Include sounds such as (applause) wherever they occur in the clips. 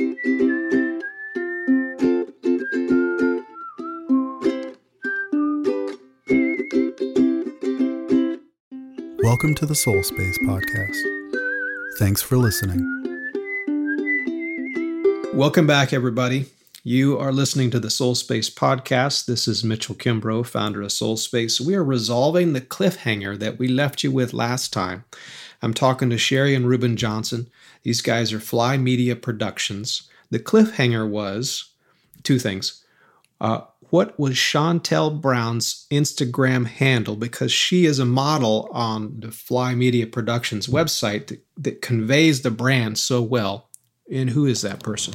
Welcome to the Solspace Podcast. Thanks for listening. Welcome back, everybody. You are listening to the Solspace Podcast. This is Mitchell Kimbrough, founder of Solspace. We are resolving the cliffhanger that we left you with last time. I'm talking to Sherri and Reuben Johnson. These guys are Fly Media Productions. The cliffhanger was two things. Uh, what was Chantelle Brown's Instagram handle? Because she is a model on the Fly Media Productions website that, that conveys the brand so well. And who is that person?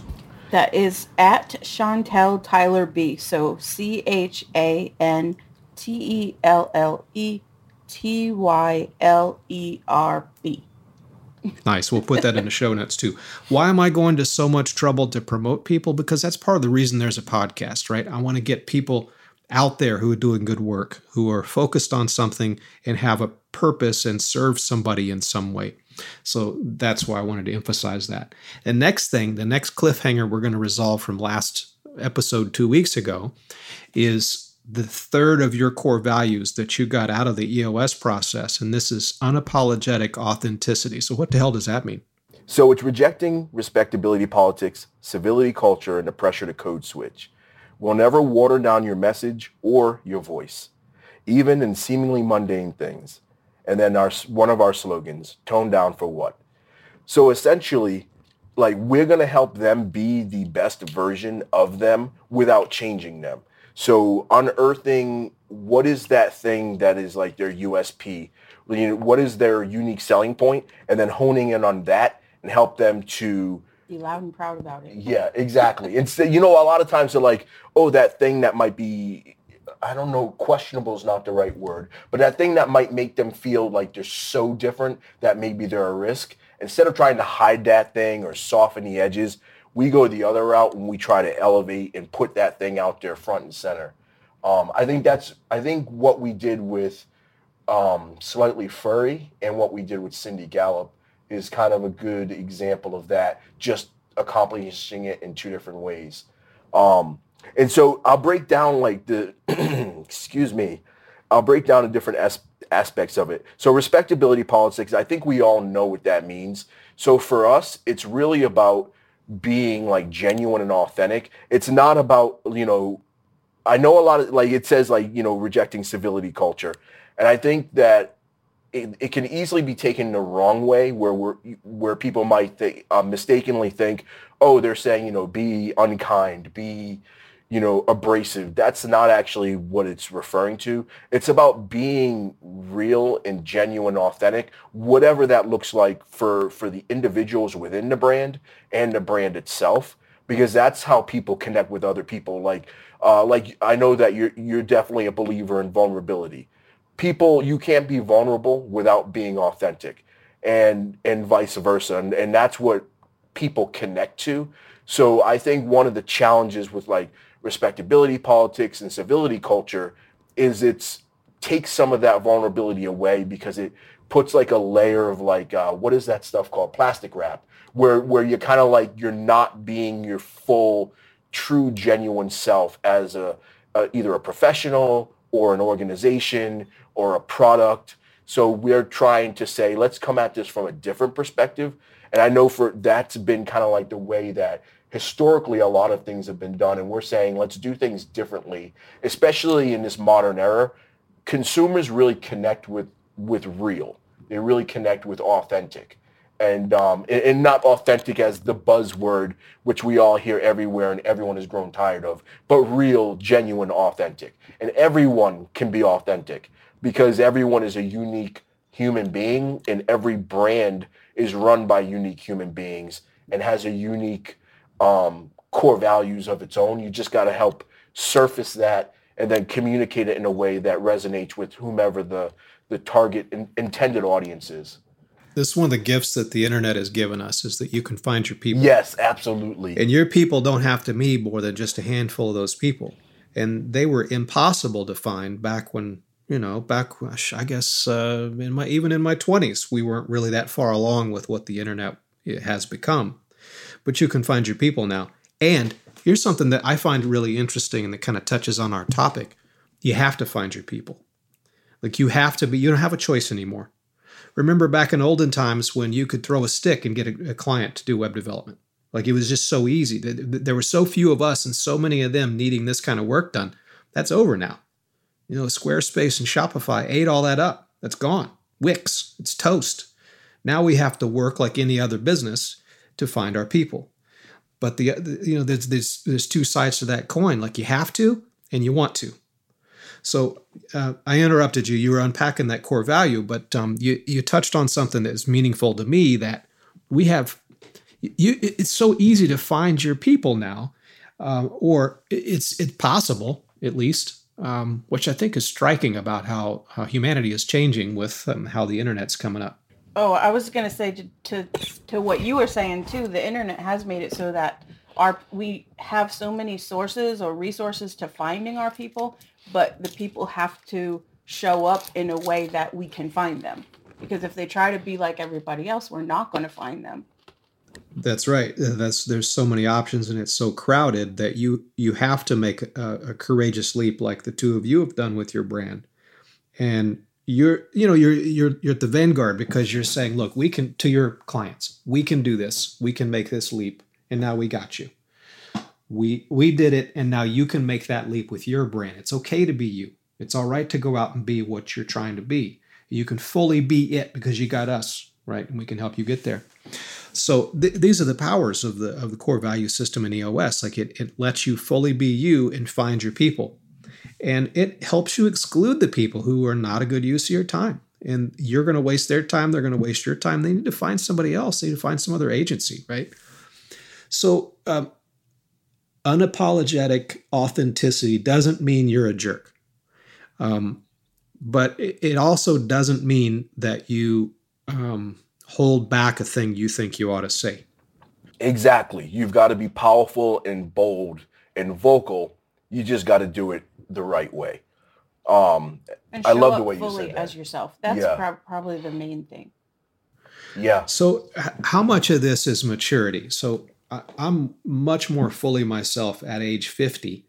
That is at Chantelle Tyler B. So C H A N T E L L E T Y L E R B. Nice. We'll put that in the show notes too. Why am I going to so much trouble to promote people? Because that's part of the reason there's a podcast, right? I want to get people out there who are doing good work, who are focused on something and have a purpose and serve somebody in some way. So that's why I wanted to emphasize that. The next thing, the next cliffhanger we're going to resolve from last episode two weeks ago is the third of your core values that you got out of the EOS process, and this is unapologetic authenticity. So, what the hell does that mean? So, it's rejecting respectability politics, civility culture, and the pressure to code switch. We'll never water down your message or your voice, even in seemingly mundane things. And then our one of our slogans, tone down for what? So essentially, like we're going to help them be the best version of them without changing them. So unearthing what is that thing that is like their USP, you know, what is their unique selling point, and then honing in on that and help them to be loud and proud about it. Yeah, exactly. And so, you know, a lot of times they're like, oh, that thing that might be, I don't know, questionable is not the right word, but that thing that might make them feel like they're so different that maybe they're a risk. Instead of trying to hide that thing or soften the edges, we go the other route and we try to elevate and put that thing out there front and center. Um, I think that's I think what we did with um, slightly furry and what we did with Cindy Gallop is kind of a good example of that. Just accomplishing it in two different ways. Um, and so I'll break down like the (clears throat) excuse me, I'll break down the different as- aspects of it. So respectability politics, I think we all know what that means. So for us, it's really about being like genuine and authentic. It's not about, you know, I know a lot of like it says like, you know, rejecting civility culture. And I think that it, it can easily be taken the wrong way where we're, where people might uh, mistakenly think, oh, they're saying, you know, be unkind, be, you know, abrasive. That's not actually what it's referring to. It's about being real and genuine, authentic, whatever that looks like for, for the individuals within the brand and the brand itself, because that's how people connect with other people. Like, uh, like I know that you're, you're definitely a believer in vulnerability. People, you can't be vulnerable without being authentic and, and vice versa. And, and that's what people connect to. So I think one of the challenges with like respectability politics and civility culture is it's takes some of that vulnerability away because it puts like a layer of like uh, what is that stuff called? Plastic wrap where where you're kind of like you're not being your full true genuine self as a, a either a professional or an organization or a product. So we're trying to say let's come at this from a different perspective. And i know for that's been kind of like the way that historically a lot of things have been done and we're saying let's do things differently especially in this modern era. Consumers really connect with with real. They really connect with authentic. And um, and not authentic as the buzzword which we all hear everywhere and everyone has grown tired of but real genuine authentic. And everyone can be authentic because everyone is a unique human being and every brand is run by unique human beings and has a unique um, core values of its own. You just got to help surface that and then communicate it in a way that resonates with whomever the the target in, intended audience is. This is one of the gifts that the internet has given us is that you can find your people. Yes, absolutely. And your people don't have to be more than just a handful of those people. And they were impossible to find back when, you know, back I guess uh, in my even in my 20s, we weren't really that far along with what the internet has become. But you can find your people now. And here's something that I find really interesting and that kind of touches on our topic. You have to find your people. Like you have to be, you don't have a choice anymore. Remember back in olden times when you could throw a stick and get a, a client to do web development. Like it was just so easy. There were so few of us and so many of them needing this kind of work done. That's over now. You know, Squarespace and Shopify ate all that up. That's gone. Wix, it's toast. Now we have to work like any other business to find our people. But the you know there's there's there's two sides to that coin. Like you have to and you want to. So uh, I interrupted you. You were unpacking that core value, but um, you you touched on something that is meaningful to me. That we have you, it's so easy to find your people now, uh, or it's it's possible at least, um, which I think is striking about how, how humanity is changing with um, how the internet's coming up. Oh, I was going to say to to what you were saying too. The internet has made it so that our we have so many sources or resources to finding our people, but the people have to show up in a way that we can find them. Because if they try to be like everybody else, we're not going to find them. That's right. Uh, that's there's so many options and it's so crowded that you you have to make a, a, courageous leap like the two of you have done with your brand. And you're you know you're you're you're at the vanguard because you're saying, look, we can to your clients, we can do this. We can make this leap and now we got you. We we did it and now you can make that leap with your brand. It's okay to be you. It's all right to go out and be what you're trying to be. You can fully be it because you got us, right? And we can help you get there. So th- these are the powers of the of the core value system in EOS. Like it, it lets you fully be you and find your people, and it helps you exclude the people who are not a good use of your time. And you're going to waste their time. They're going to waste your time. They need to find somebody else. They need to find some other agency, right? So um, unapologetic authenticity doesn't mean you're a jerk. Um, but it, also doesn't mean that you um, hold back a thing you think you ought to say. Exactly. You've got to be powerful and bold and vocal. You just got to do it the right way. Um, I love the way you said that. as yourself. That's yeah. pro- probably the main thing. Yeah. So, h- how much of this is maturity? So, I- I'm much more fully myself at age 50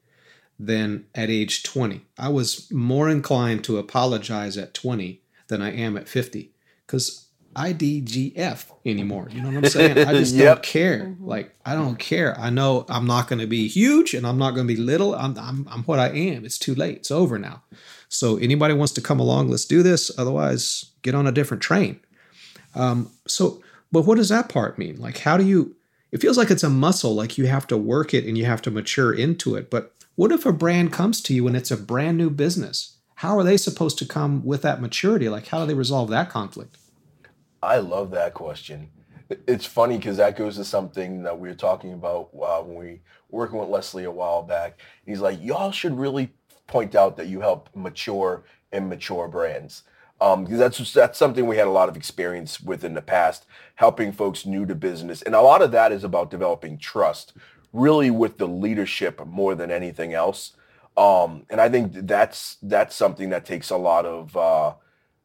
than at age 20. I was more inclined to apologize at 20 than I am at 50 because IDGF anymore. You know what I'm saying? I just (laughs) yep. don't care. Mm-hmm. Like I don't care. I know I'm not going to be huge and I'm not going to be little. I'm, I'm I'm what I am. It's too late. It's over now. So anybody wants to come along, let's do this. Otherwise, get on a different train. Um, so, but what does that part mean? Like, how do you? It feels like it's a muscle. Like you have to work it and you have to mature into it. But what if a brand comes to you and it's a brand new business? How are they supposed to come with that maturity? Like, how do they resolve that conflict? I love that question. It's funny because that goes to something that we were talking about uh, when we were working with Leslie a while back. He's like, y'all should really point out that you help mature and mature brands. Um, because that's that's something we had a lot of experience with in the past, helping folks new to business, and a lot of that is about developing trust, really with the leadership more than anything else. Um, and I think that's that's something that takes a lot of uh,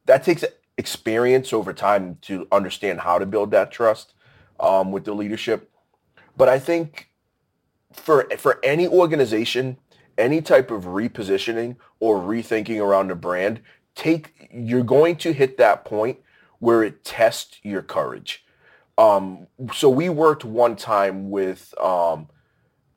that takes experience over time to understand how to build that trust um, with the leadership. But I think for for any organization, any type of repositioning or rethinking around a brand, take you're going to hit that point where it tests your courage. Um, so we worked one time with um,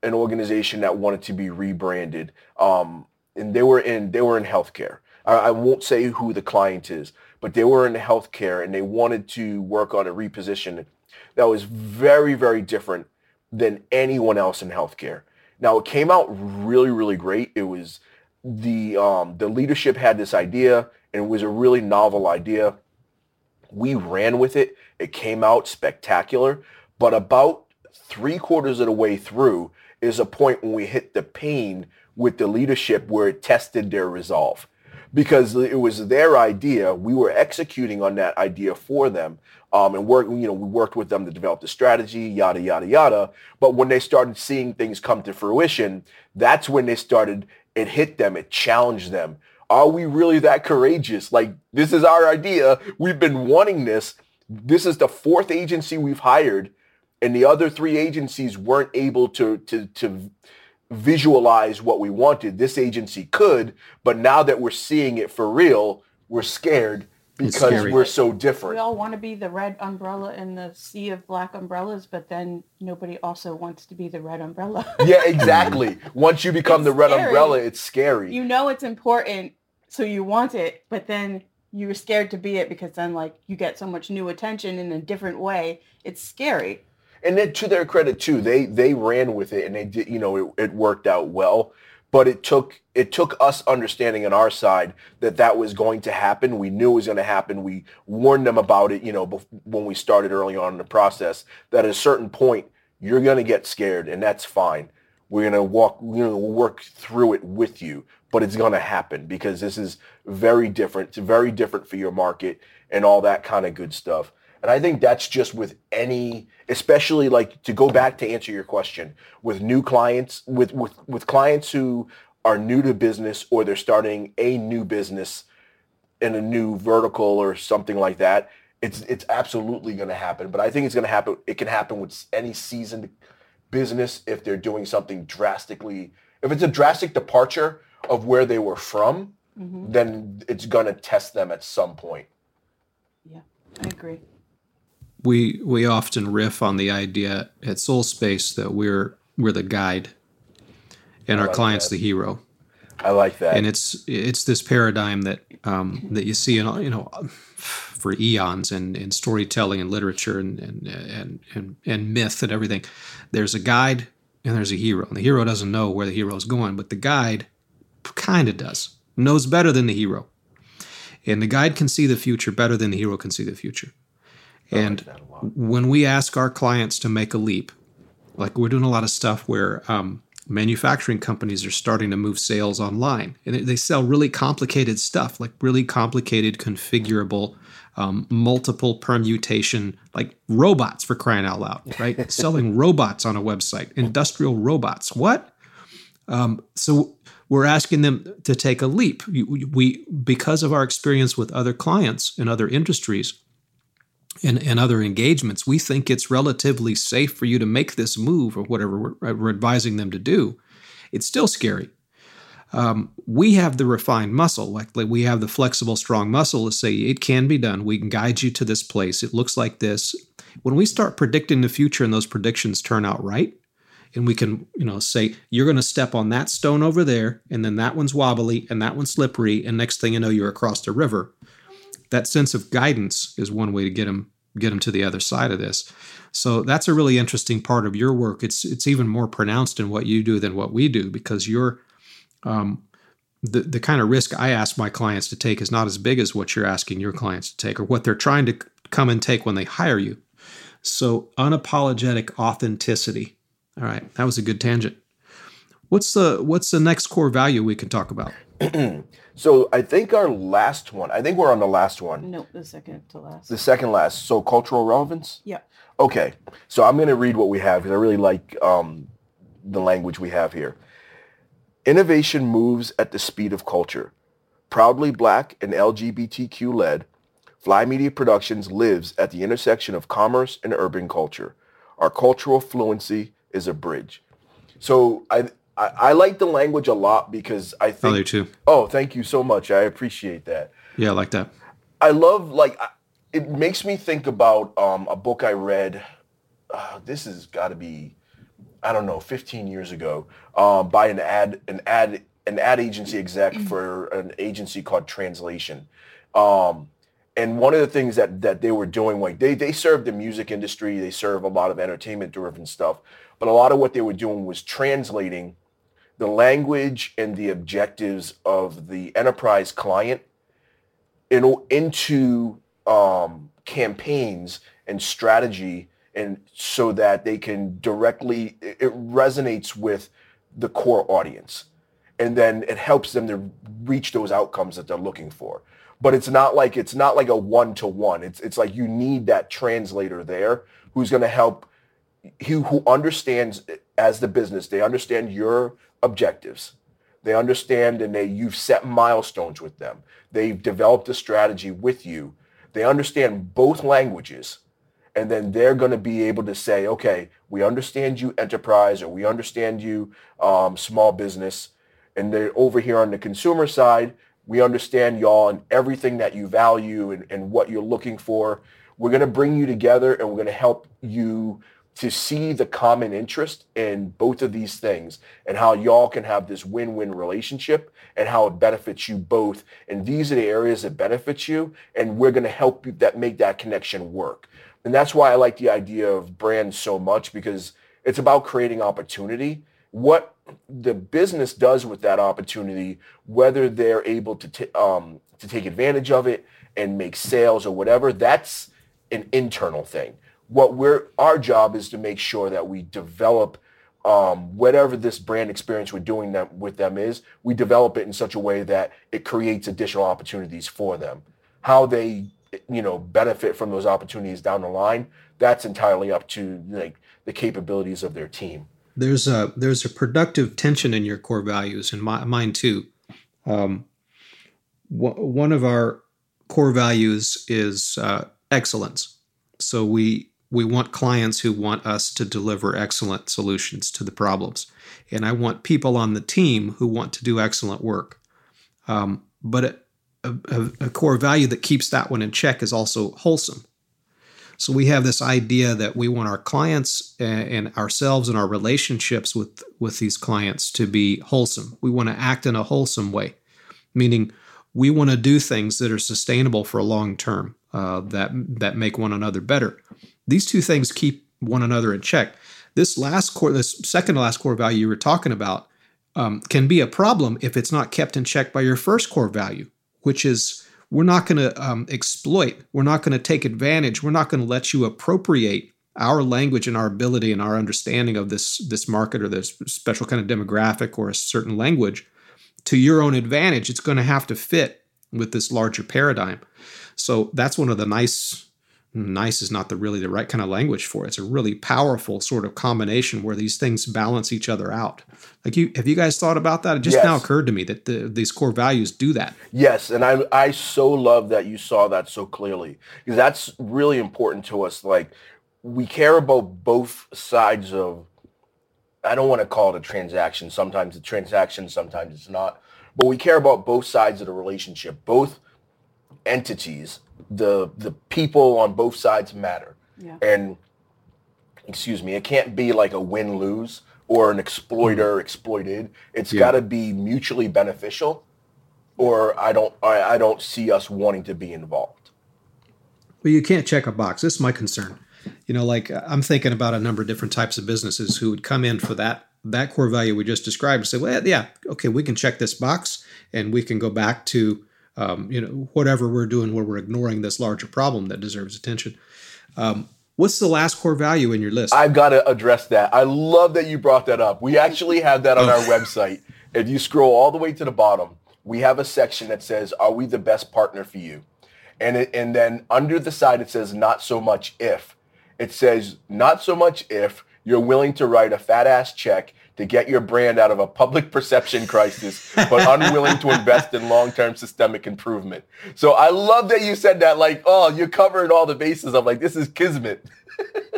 an organization that wanted to be rebranded, um, and they were in they were in healthcare. I, I won't say who the client is, but they were in healthcare and they wanted to work on a reposition that was very, very different than anyone else in healthcare. Now it came out really, really great. It was the um, the leadership had this idea and it was a really novel idea. We ran with it. It came out spectacular. But about three quarters of the way through is a point when we hit the pain with the leadership where it tested their resolve because it was their idea. We were executing on that idea for them. Um, and work, you know, we worked with them to develop the strategy, yada, yada, yada. But when they started seeing things come to fruition, that's when they started, it hit them, it challenged them. Are we really that courageous? Like, this is our idea. We've been wanting this. This is the fourth agency we've hired and the other three agencies weren't able to to to visualize what we wanted. This agency could, but now that we're seeing it for real, we're scared because we're so different. We all want to be the red umbrella in the sea of black umbrellas, but then nobody also wants to be the red umbrella. (laughs) Yeah, exactly. Once you become It's the red scary. umbrella, it's scary. you know it's important, so you want it, but then you're scared to be it because then like you get so much new attention in a different way. It's scary. And then to their credit too, they they ran with it and they did, you know, it, it worked out well. But it took it took us understanding on our side that that was going to happen. We knew it was going to happen. We warned them about it, you know, when we started early on in the process. That at a certain point you're going to get scared, and that's fine. We're going to walk, you know, work through it with you, but it's going to happen because this is very different. It's very different for your market and all that kind of good stuff. And I think that's just with any, especially like to go back to answer your question with new clients, with, with, with clients who are new to business or they're starting a new business in a new vertical or something like that. It's, it's absolutely going to happen. But I think it's going to happen. It can happen with any seasoned business if they're doing something drastically, if it's a drastic departure of where they were from, hmm then it's going to test them at some point. Yeah, I agree. We we often riff on the idea at Solspace that we're we're the guide and I our like clients that. the hero. I like that. and it's it's this paradigm that um, that you see in all- you know for eons in, in storytelling and literature and and, and and and myth and everything. There's a guide and there's a hero. And the hero doesn't know where the hero is going, but the guide kind of does. Knows better than the hero. And the guide can see the future better than the hero can see the future. Like And lot. when we ask our clients to make a leap, like we're doing a lot of stuff where um, manufacturing companies are starting to move sales online, and they- sell really complicated stuff, like really complicated, configurable, um, multiple permutation, like robots for crying out loud, (laughs) right? Selling robots on a website, industrial robots. What? Um, so we're asking them to take a leap. We, we because of our experience with other clients in other industries and, and other engagements, we think it's relatively safe for you to make this move or whatever we're, we're advising them to do. It's still scary. Um, we have the refined muscle, like, like we have the flexible, strong muscle to say it can be done. We can guide you to this place. It looks like this. When we start predicting the future and those predictions turn out right, and we can, you know, say you're going to step on that stone over there, and then that one's wobbly, and that one's slippery, and next thing you know, you're across the river that sense of guidance is one way to get them get them to the other side of this. So that's a really interesting part of your work. It's it's even more pronounced in what you do than what we do because you're um, the the kind of risk I ask my clients to take is not as big as what you're asking your clients to take or what they're trying to come and take when they hire you. So unapologetic authenticity. All right, that was a good tangent. What's the what's the next core value we can talk about? (clears throat) So I think our last one, I think we're on the last one, No, the second to last. the second last. So cultural relevance. yeah. Okay. So I'm going to read what we have because I really like um, the language we have here. Innovation moves at the speed of culture. Proudly black and LGBTQ led, Fly Media Productions lives at the intersection of commerce and urban culture. Our cultural fluency is a bridge. So I, I, I like the language a lot because I Oh, think. there too. Oh, thank you so much. I appreciate that. Yeah, I like that. I love like it makes me think about um, a book I read. Uh, this has got to be I don't know 15 years ago um, by an ad an ad an ad agency exec for an agency called Translation. Um, and one of the things that that they were doing like they they serve the music industry, they serve a lot of entertainment driven stuff, but a lot of what they were doing was translating the language and the objectives of the enterprise client in, into um, campaigns and strategy and so that they can directly it resonates with the core audience. And then it helps them to reach those outcomes that they're looking for. But it's not like it's not like a one to one it's it's like you need that translator there who's going to help who who understands as the business they understand your objectives they understand and they you've set milestones with them they've developed a strategy with you they understand both languages and then they're going to be able to say, okay, we understand you enterprise or we understand you um, small business. And then over here on the consumer side, we understand y'all and everything that you value and, and what you're looking for. We're going to bring you together and we're going to help you to see the common interest in both of these things and how y'all can have this win-win relationship and how it benefits you both. And these are the areas that benefit you. And we're going to help you that make that connection work. And that's why I like the idea of brands so much because it's about creating opportunity. What the business does with that opportunity, whether they're able to, t- um, to take advantage of it and make sales or whatever, that's an internal thing. What we're, our job is to make sure that we develop um, whatever this brand experience we're doing that with them is, we develop it in such a way that it creates additional opportunities for them. How they you know benefit from those opportunities down the line that's entirely up to like the capabilities of their team. There's a there's a productive tension in your core values and my, mine too. Um, w- one of our core values is uh, excellence. So we we want clients who want us to deliver excellent solutions to the problems and i want people on the team who want to do excellent work um, but it, a, a, core value that keeps that one in check is also wholesome. So we have this idea that we want our clients and ourselves and our relationships with with these clients to be wholesome. We want to act in a wholesome way, meaning we want to do things that are sustainable for a long term, uh, that that make one another better. These two things keep one another in check. This last core, this second to last core value you were talking about, um, can be a problem if it's not kept in check by your first core value, which is we're not going to um, exploit, we're not going to take advantage, we're not going to let you appropriate our language and our ability and our understanding of this this market or this special kind of demographic or a certain language to your own advantage. It's going to have to fit with this larger paradigm. So that's one of the nice nice is not the really the right kind of language for it. It's a really powerful sort of combination where these things balance each other out. Like you, have you guys thought about that? It just yes. now occurred to me that the, these core values do that. Yes, and I I so love that you saw that so clearly because that's really important to us. Like we care about both sides of. I don't want to call it a transaction. Sometimes it's transaction, sometimes it's not. But we care about both sides of the relationship, both entities the the people on both sides matter. Yeah. And excuse me, it can't be like a win lose or an exploiter mm. exploited. It's yeah. got to be mutually beneficial, or I don't I, I don't see us wanting to be involved. Well, you can't check a box. This is my concern. You know, like I'm thinking about a number of different types of businesses who would come in for that that core value we just described and say, well, yeah, okay, we can check this box and we can go back to um, you know, whatever we're doing where we're ignoring this larger problem that deserves attention. Um, what's the last core value in your list? I've got to address that. I love that you brought that up. We actually have that on oh. (laughs) our website. If you scroll all the way to the bottom, we have a section that says, "Are we the best partner for you?" And it, and then under the side it says, "Not so much if." It says, "Not so much if." You're willing to write a fat ass check to get your brand out of a public perception crisis, but (laughs) unwilling to invest in long-term systemic improvement. So I love that you said that. Like, oh, you're covering all the bases. I'm like, this is kismet.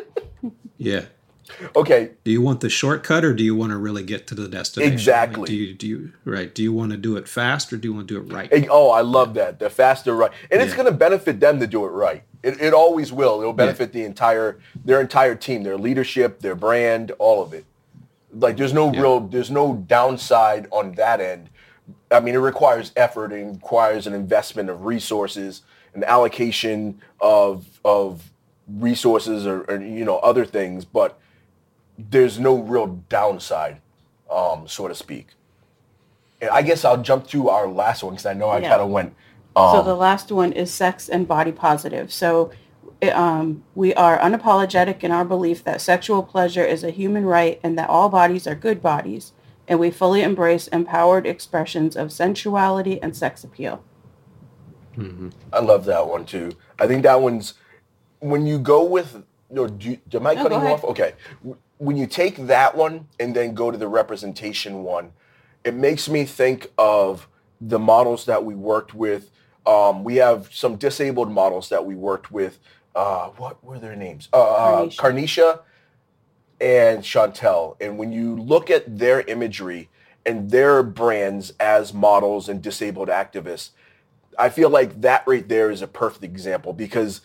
(laughs) yeah. Okay. Do you want the shortcut or do you want to really get to the destination? Exactly. Like, do you do you right? Do you want to do it fast or do you want to do it right? Oh, I love that. The faster right. And yeah. it's going to benefit them to do it right. It, it always will. It'll benefit yeah. the entire their entire team, their leadership, their brand, all of it. Like there's no yeah. real there's no downside on that end. I mean, it requires effort and requires an investment of resources, an allocation of of resources or, or you know other things, but there's no real downside, um, so to speak. And I guess I'll jump to our last one because I know I yeah. kind of went. Um, so the last one is sex and body positive. So um, we are unapologetic in our belief that sexual pleasure is a human right and that all bodies are good bodies, and we fully embrace empowered expressions of sensuality and sex appeal. Mm-hmm. I love that one too. I think that one's when you go with. No, do you, am I no, cutting you off? Okay. When you take that one and then go to the representation one, it makes me think of the models that we worked with. Um, we have some disabled models that we worked with uh, what were their names? Uh, uh, and Chantelle. And when you look at their imagery and their brands as models and disabled activists, I feel like that right there is a perfect example because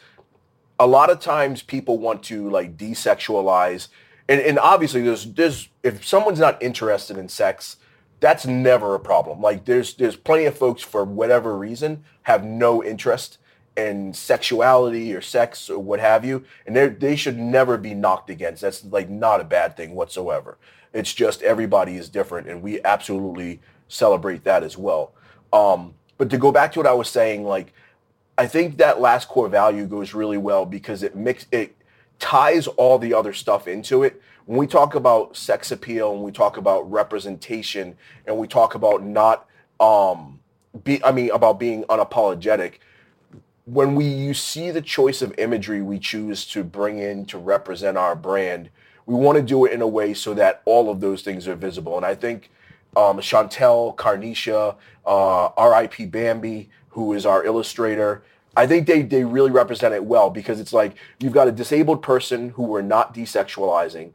a lot of times people want to like desexualize and, and obviously there's there's if someone's not interested in sex that's never a problem like there's there's plenty of folks for whatever reason have no interest in sexuality or sex or what have you and they they should never be knocked against. That's like not a bad thing whatsoever. It's just everybody is different and we absolutely celebrate that as well. Um but to go back to what i was saying like I think that last core value goes really well because it mix it ties all the other stuff into it. When we talk about sex appeal and we talk about representation and we talk about not um be I mean about being unapologetic, when we you see the choice of imagery we choose to bring in to represent our brand, we want to do it in a way so that all of those things are visible. And I think um, Chantelle, Carnisha, uh, R.I.P. Bambi, who is our illustrator. I think they, they really represent it well because it's like you've got a disabled person who we're not desexualizing,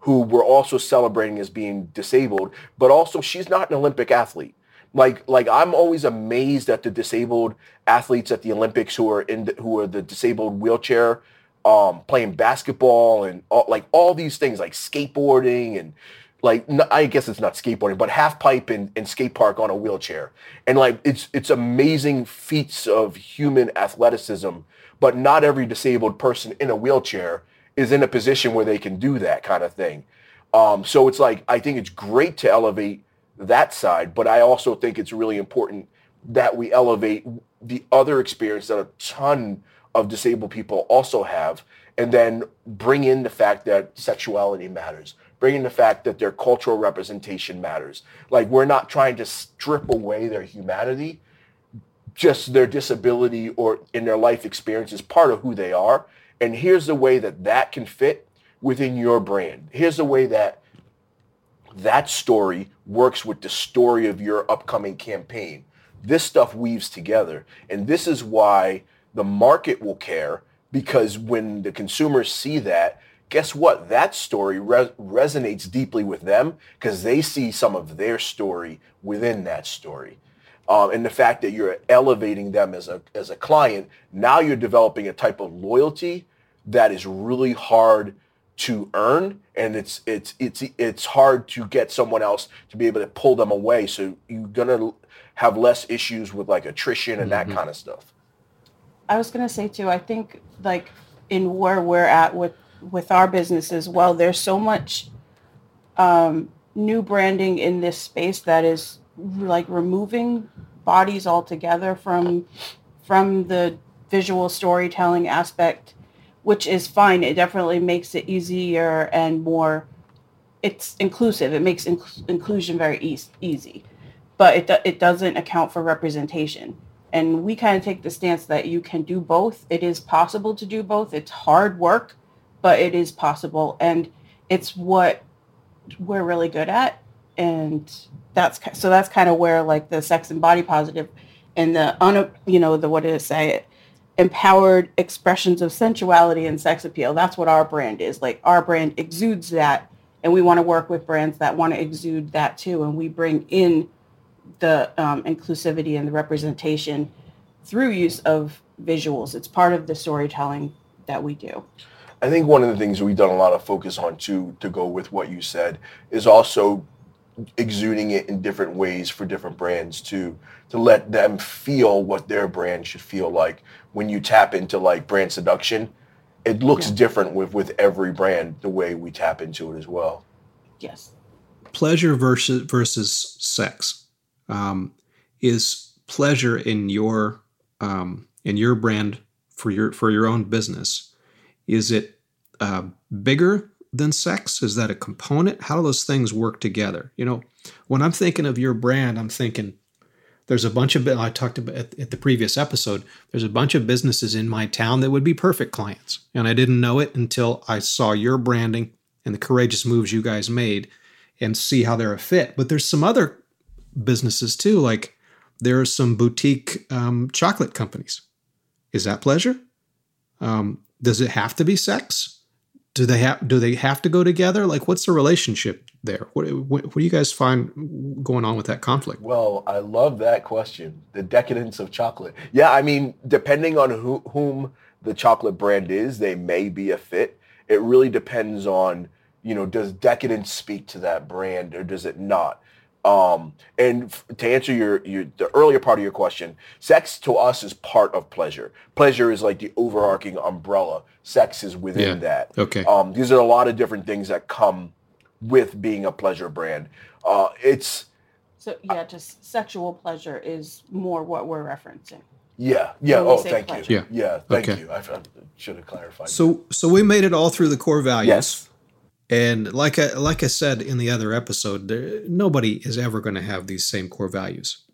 who we're also celebrating as being disabled, but also she's not an Olympic athlete. Like like I'm always amazed at the disabled athletes at the Olympics who are in the, who are the disabled wheelchair um, playing basketball and all, like all these things like skateboarding and like I guess it's not skateboarding, but half pipe and, and skate park on a wheelchair. And like it's it's amazing feats of human athleticism, but not every disabled person in a wheelchair is in a position where they can do that kind of thing. Um, so it's like I think it's great to elevate that side, but I also think it's really important that we elevate the other experience that a ton of disabled people also have, and then bring in the fact that sexuality matters, bring in the fact that their cultural representation matters. Like we're not trying to strip away their humanity, just their disability or in their life experience is part of who they are. And here's the way that that can fit within your brand. Here's the way that that story works with the story of your upcoming campaign. This stuff weaves together. And this is why the market will care because when the consumers see that, guess what? That story res- resonates deeply with them because they see some of their story within that story. Um, and the fact that you're elevating them as a, as a client, now you're developing a type of loyalty that is really hard to earn and it's it's it's it's hard to get someone else to be able to pull them away so you're gonna have less issues with like attrition and that kind of stuff I was gonna say too. I think like in where we're at with with our business as well. There's so much um, new branding in this space that is like removing bodies altogether from from the visual storytelling aspect, which is fine. It definitely makes it easier and more. It's inclusive. It makes inc- inclusion very eas easy, but it do- it doesn't account for representation. And we kind of take the stance that you can do both. It is possible to do both. It's hard work, but it is possible, and it's what we're really good at. And that's so that's kind of where like the sex and body positive and the un you know the what did it say empowered expressions of sensuality and sex appeal. That's what our brand is. Like our brand exudes that, and we want to work with brands that want to exude that too. And we bring in the um, inclusivity and the representation through use of visuals. It's part of the storytelling that we do. I think one of the things we've done a lot of focus on too, to go with what you said, is also exuding it in different ways for different brands to to let them feel what their brand should feel like. When you tap into like brand seduction, it looks Yeah. different with with every brand the way we tap into it as well. Yes. pleasure versus versus sex um, is pleasure in your um, in your brand for your for your own business is it uh, bigger than sex is that a component how do those things work together you know when i'm thinking of your brand i'm thinking there's a bunch of i talked about at, at the previous episode there's a bunch of businesses in my town that would be perfect clients and i didn't know it until i saw your branding and the courageous moves you guys made and see how they're a fit. But there's some other businesses too, like there are some boutique um, chocolate companies. Is that pleasure? Um, does it have to be sex? Do they have do they have to go together? Like, what's the relationship there? What, what, what do you guys find going on with that conflict? Well, I love that question. The decadence of chocolate. Yeah, I mean, depending on who, whom the chocolate brand is, they may be a fit. It really depends on, you know, does decadence speak to that brand or does it not? Um, and f- to answer your, your the earlier part of your question, sex to us is part of pleasure. Pleasure is like the overarching umbrella. Sex is within Yeah. that. Okay. Um, these are a lot of different things that come with being a pleasure brand. Uh, it's So yeah, just sexual pleasure is more what we're referencing. yeah, yeah. When Oh, thank pleasure. you. Yeah. Yeah, thank Okay. you. I, I should have clarified. So so we made it all through the core values. Yes. And like I like I said in the other episode, there, nobody is ever going to have these same core values.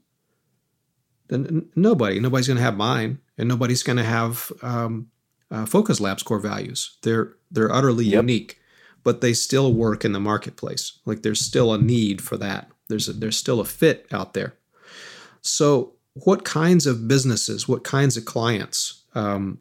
N- n- Nobody, nobody's going to have mine, and nobody's going to have um, uh, Focus Labs core values. They're they're utterly Yep. unique, but they still work in the marketplace. Like there's still a need for that. There's a, there's still a fit out there. So, what kinds of businesses, what kinds of clients um,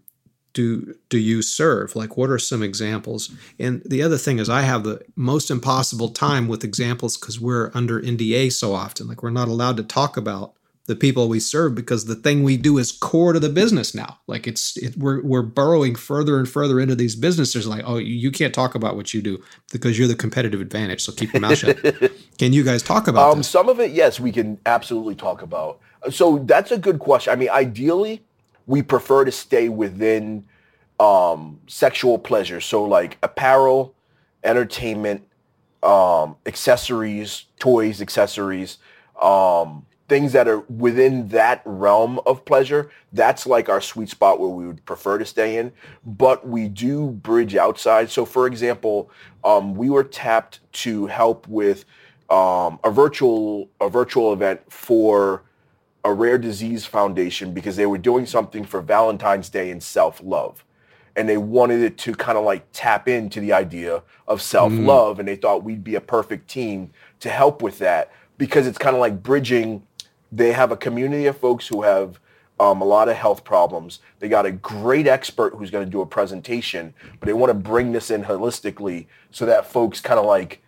do do you serve? Like, what are some examples? And the other thing is, I have the most impossible time with examples because we're under NDA so often. Like, we're not allowed to talk about the people we serve because the thing we do is core to the business now. Like, it's it, we're we're burrowing further and further into these businesses. Like, oh, you- you can't talk about what you do because you're the competitive advantage. So keep your mouth shut. (laughs) Can you guys talk about Um, some of it, yes, we can absolutely talk about. So that's a good question. I mean, ideally, we prefer to stay within um, sexual pleasure. So like apparel, entertainment, um, accessories, toys, accessories, um, things that are within that realm of pleasure. That's like our sweet spot where we would prefer to stay in. But we do bridge outside. So for example, um, we were tapped to help with um, a virtual a virtual event for a rare disease foundation because they were doing something for Valentine's Day and self-love. And they wanted it to kind of like tap into the idea of self-love. And they thought we'd be a perfect team to help with that because it's kind of like bridging. They have a community of folks who have um, a lot of health problems. They got a great expert who's going to do a presentation, but they want to bring this in holistically so that folks kind of like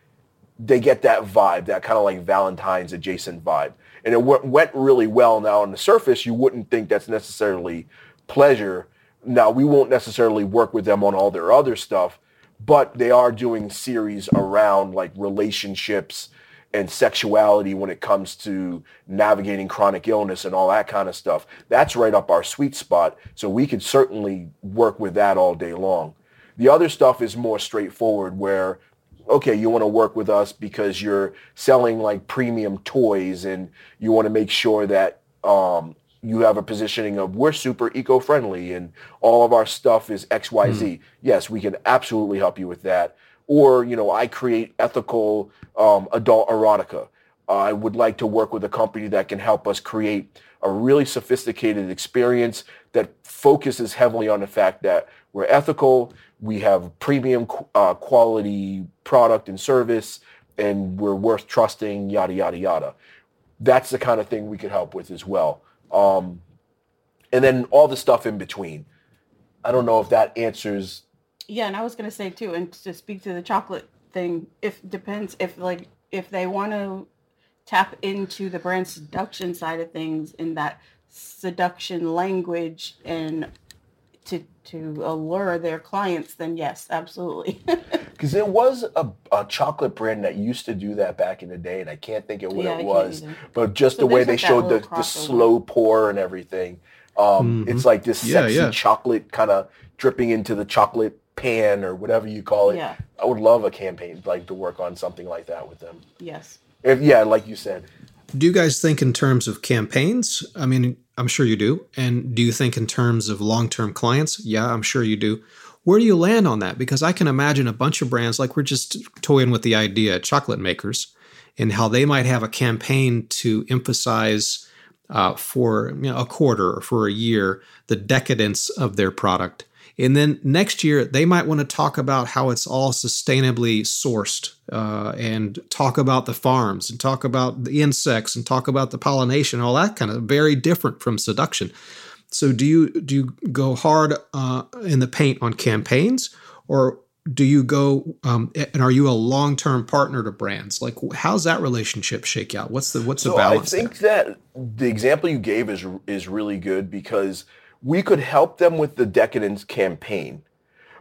they get that vibe, that kind of like Valentine's adjacent vibe. And it went really well. Now on the surface, you wouldn't think that's necessarily pleasure. Now we won't necessarily work with them on all their other stuff, but they are doing series around like relationships and sexuality when it comes to navigating chronic illness and all that kind of stuff. That's right up our sweet spot. So we could certainly work with that all day long. The other stuff is more straightforward where okay, you want to work with us because you're selling like premium toys and you want to make sure that um, you have a positioning of we're super eco-friendly and all of our stuff is XYZ. Yes, we can absolutely help you with that. Or, you know, I create ethical um, adult erotica. I would like to work with a company that can help us create a really sophisticated experience that focuses heavily on the fact that we're ethical, we have premium uh, quality product and service, and we're worth trusting, yada, yada, yada. That's the kind of thing we could help with as well. Um, and then all the stuff in between. I don't know if that answers. Yeah, and I was gonna say too, and to speak to the chocolate thing, if depends if like if they want to tap into the brand seduction side of things in that seduction language and to to allure their clients, then yes, absolutely. (laughs) Because there was a, a chocolate brand that used to do that back in the day, and I can't think of what Yeah, it was. But just So the way there's they like showed the, the slow pour and everything. Um, It's like this Yeah, sexy yeah. chocolate kind of dripping into the chocolate pan or whatever you call it. Yeah. I would love a campaign like to work on something like that with them. yes. If, yeah, like you said. Do you guys think in terms of campaigns? I mean, I'm sure you do. And do you think in terms of long term clients? Yeah, I'm sure you do. Where do you land on that? Because I can imagine a bunch of brands, like we're just toying with the idea, chocolate makers, and how they might have a campaign to emphasize uh, for you know, a quarter or for a year the decadence of their product. And then next year, they might want to talk about how it's all sustainably sourced uh, and talk about the farms and talk about the insects and talk about the pollination, all that kind of very different from seduction. So do you do you go hard uh, in the paint on campaigns, or do you go um, and are you a long term partner to brands? Like, how's that relationship shake out? What's the what's the So balance? I think there? that the example you gave is is really good because we could help them with the decadence campaign,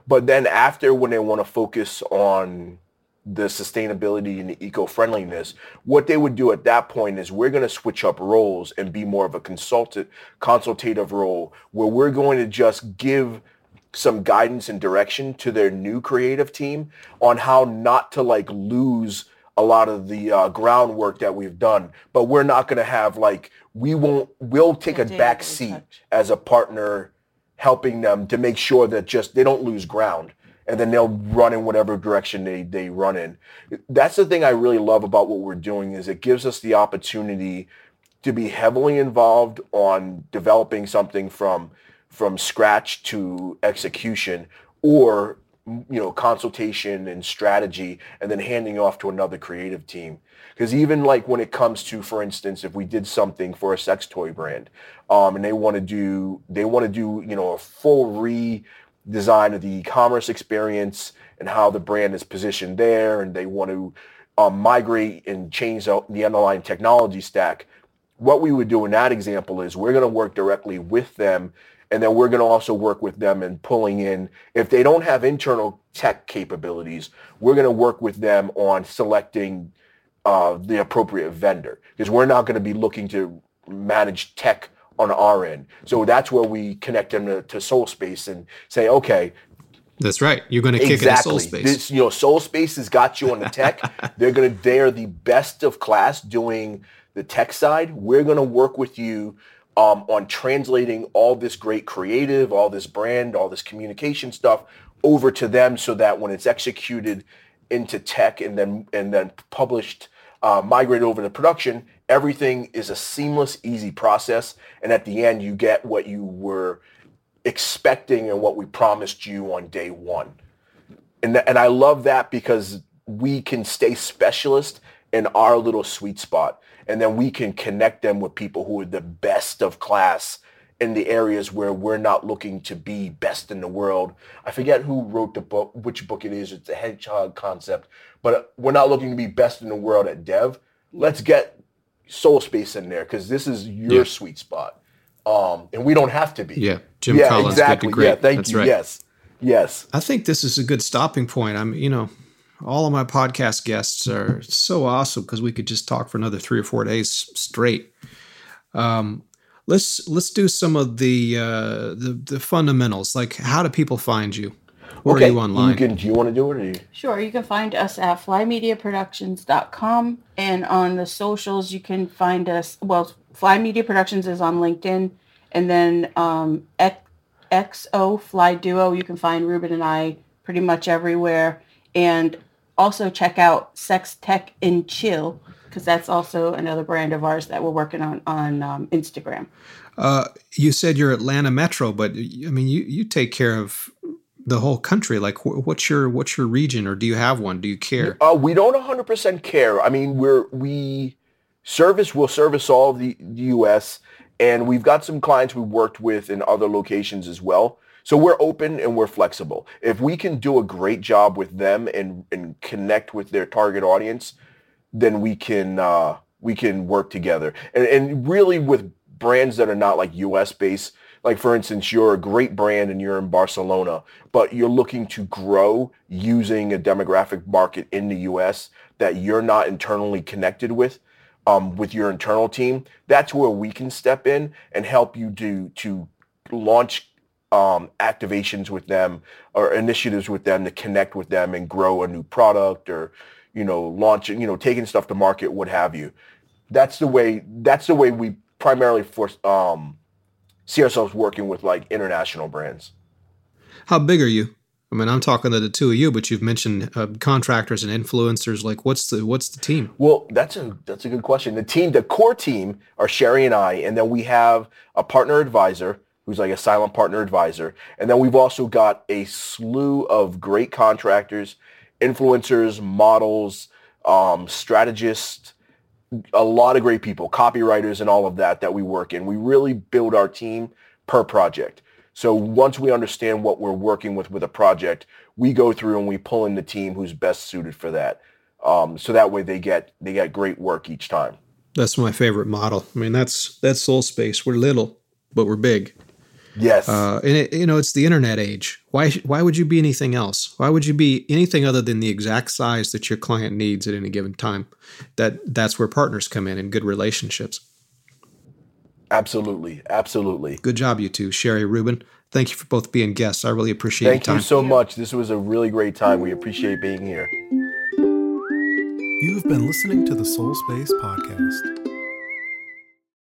but then after when they want to focus on the sustainability and the eco-friendliness, what they would do at that point is we're going to switch up roles and be more of a consultant consultative role where we're going to just give some guidance and direction to their new creative team on how not to like lose a lot of the uh, groundwork that we've done but we're not going to have like we won't we'll take a back seat touch. as a partner helping them to make sure that just they don't lose ground and then they'll run in whatever direction they, they run in that's the thing i really love about what we're doing is it gives us the opportunity to be heavily involved on developing something from from scratch to execution or you know consultation and strategy and then handing off to another creative team. Because even like when it comes to for instance if we did something for a sex toy brand um, and they want to do they want to do you know a full redesign of the e-commerce experience and how the brand is positioned there and they want to um, migrate and change the the underlying technology stack what we would do in that example is we're going to work directly with them and then we're going to also work with them in pulling in if they don't have internal tech capabilities we're going to work with them on selecting uh, the appropriate vendor because we're not going to be looking to manage tech on our end so that's where we connect them to, to Solspace and say okay That's right. You're going to kick exactly. it in Solspace. This, you know, Solspace has got you on the tech. (laughs) they're gonna they're the best of class doing the tech side. We're gonna work with you um, on translating all this great creative, all this brand, all this communication stuff over to them, so that when it's executed into tech and then and then published, uh, migrated over to production, everything is a seamless, easy process. And at the end, you get what you were expecting and what we promised you on day one. And, th- and I love that because we can stay specialist in our little sweet spot. And then we can connect them with people who are the best of class in the areas where we're not looking to be best in the world. I forget who wrote the book, which book it is. It's a hedgehog concept, but we're not looking to be best in the world at dev. Let's get Solspace in there because this is your Yeah. sweet spot. Um, and we don't have to be. yeah. Jim yeah, Collins, exactly. good to great. Yeah, thank That's you. right. Yes. Yes. I think this is a good stopping point. I'm, you know, all of my podcast guests are so awesome because we could just talk for another three or four days straight. Um, let's let's do some of the uh, the the fundamentals. Like, how do people find you? Where are you online? You can, do you want to do it? Or you, Sure, you can find us at flymediaproductions.com and on the socials you can find us well Fly Media Productions is on LinkedIn and then um XO Fly Duo you can find Reuben and I pretty much everywhere and also check out Sex Tech and Chill because that's also another brand of ours that we're working on on um, Instagram. Uh, you said you're Atlanta Metro, but I mean, you you take care of the whole country. Like, wh- what's your what's your region, or do you have one? Do you care? uh, we don't 100% care. I mean, we're we service will service all of the, the U.S. and we've got some clients we worked with in other locations as well. So we're open and we're flexible. If we can do a great job with them and and connect with their target audience, then we can uh, we can work together. And, and really with brands that are not like U.S. based, like for instance, you're a great brand and you're in Barcelona, but you're looking to grow using a demographic market in the U.S. that you're not internally connected with. Um, with your internal team, that's where we can step in and help you do to launch um, activations with them or initiatives with them to connect with them and grow a new product or you know launching you know taking stuff to market what have you that's the way that's the way we primarily force um, see ourselves working with like international brands How big are you? I mean, I'm talking to the two of you, but you've mentioned uh, contractors and influencers. Like, what's the what's the team? Well, that's a that's a good question. The team, the core team, are Sherri and I, and then we have a partner advisor who's like a silent partner advisor, and then we've also got a slew of great contractors, influencers, models, um, strategists, a lot of great people, copywriters, and all of that that we work in. We really build our team per project. So once we understand what we're working with with a project, we go through and we pull in the team who's best suited for that. Um, so that way they get they get great work each time. That's my favorite model. I mean, that's that's Solspace. We're little, but we're big. Yes. Uh, and it, you know, it's the internet age. Why why would you be anything else? Why would you be anything other than the exact size that your client needs at any given time? That that's where partners come in and good relationships. absolutely. Absolutely. Good job, you two, Sherri, Reuben. Thank you for both being guests. I really appreciate Thank your you so much. This was a really great time. We appreciate being here. You've been listening to the Solspace Podcast.